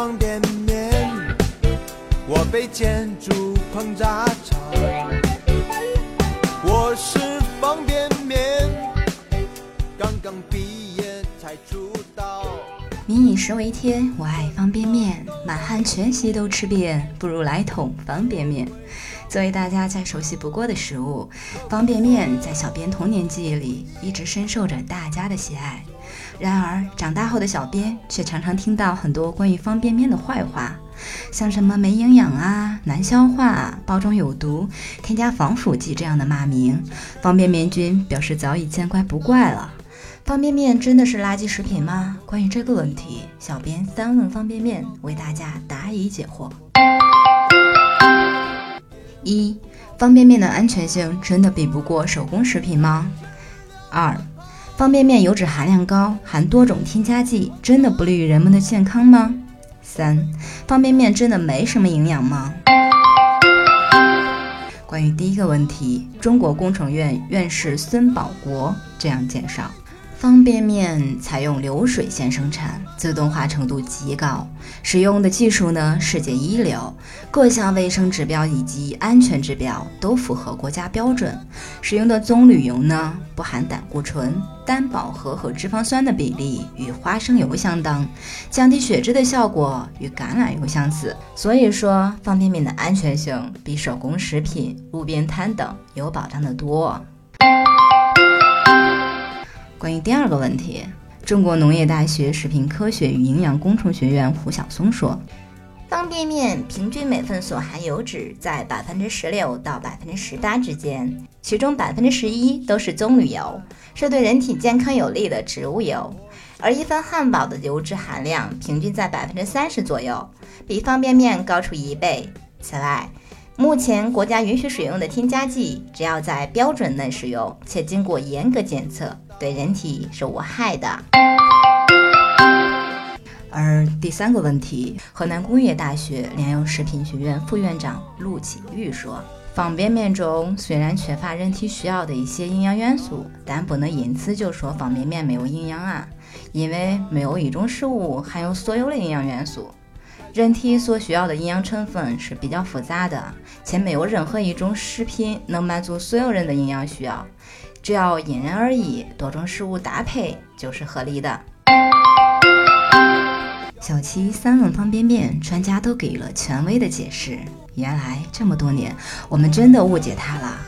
方便面我被建筑烹杂我是方便面刚刚毕业才出道。民以食为天我爱方便面满汉全席都吃遍不如来桶方便面。作为大家再熟悉不过的食物方便面在小编童年记忆里一直深受着大家的喜爱。然而，长大后的小编却常常听到很多关于方便面的坏话，像什么没营养啊、难消化、包装有毒、添加防腐剂这样的骂名。方便面君表示早已见怪不怪了。方便面真的是垃圾食品吗？关于这个问题，小编三问方便面为大家答疑解惑。一、方便面的安全性真的比不过手工食品吗？二、方便面油脂含量高，含多种添加剂，真的不利于人们的健康吗？三、方便面真的没什么营养吗？关于第一个问题，中国工程院院士孙宝国这样介绍。方便面采用流水线生产，自动化程度极高，使用的技术呢世界一流，各项卫生指标以及安全指标都符合国家标准。使用的棕榈油呢不含胆固醇，单饱和和脂肪酸的比例与花生油相当，降低血脂的效果与橄榄油相似。所以说，方便面的安全性比手工食品、路边摊等有保障的多。第二个问题，中国农业大学食品科学与营养工程学院胡晓松说，方便面平均每份所含油脂在百分之十六到百分之十八之间，其中百分之十一都是棕榈油，是对人体健康有利的植物油。而一份汉堡的油脂含量平均在百分之三十左右，比方便面高出一倍。此外，目前国家允许使用的添加剂，只要在标准内使用且经过严格检测。对人体是无害的。而第三个问题，河南工业大学粮油食品学院副院长陆启玉说：“方便面中虽然缺乏人体需要的一些营养元素，但不能因此就说方便面没有营养啊，因为没有一种食物含有所有的营养元素。人体所需要的营养成分是比较复杂的，且没有任何一种食品能满足所有人的营养需要。”只要因人而异，多种食物搭配就是合理的。小七三问方便面，专家都给了权威的解释。原来这么多年，我们真的误解它了。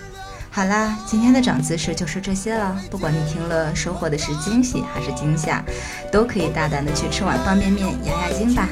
好啦，今天的长姿势就是这些了。不管你听了收获的是惊喜还是惊吓，都可以大胆的去吃碗方便面压压惊吧。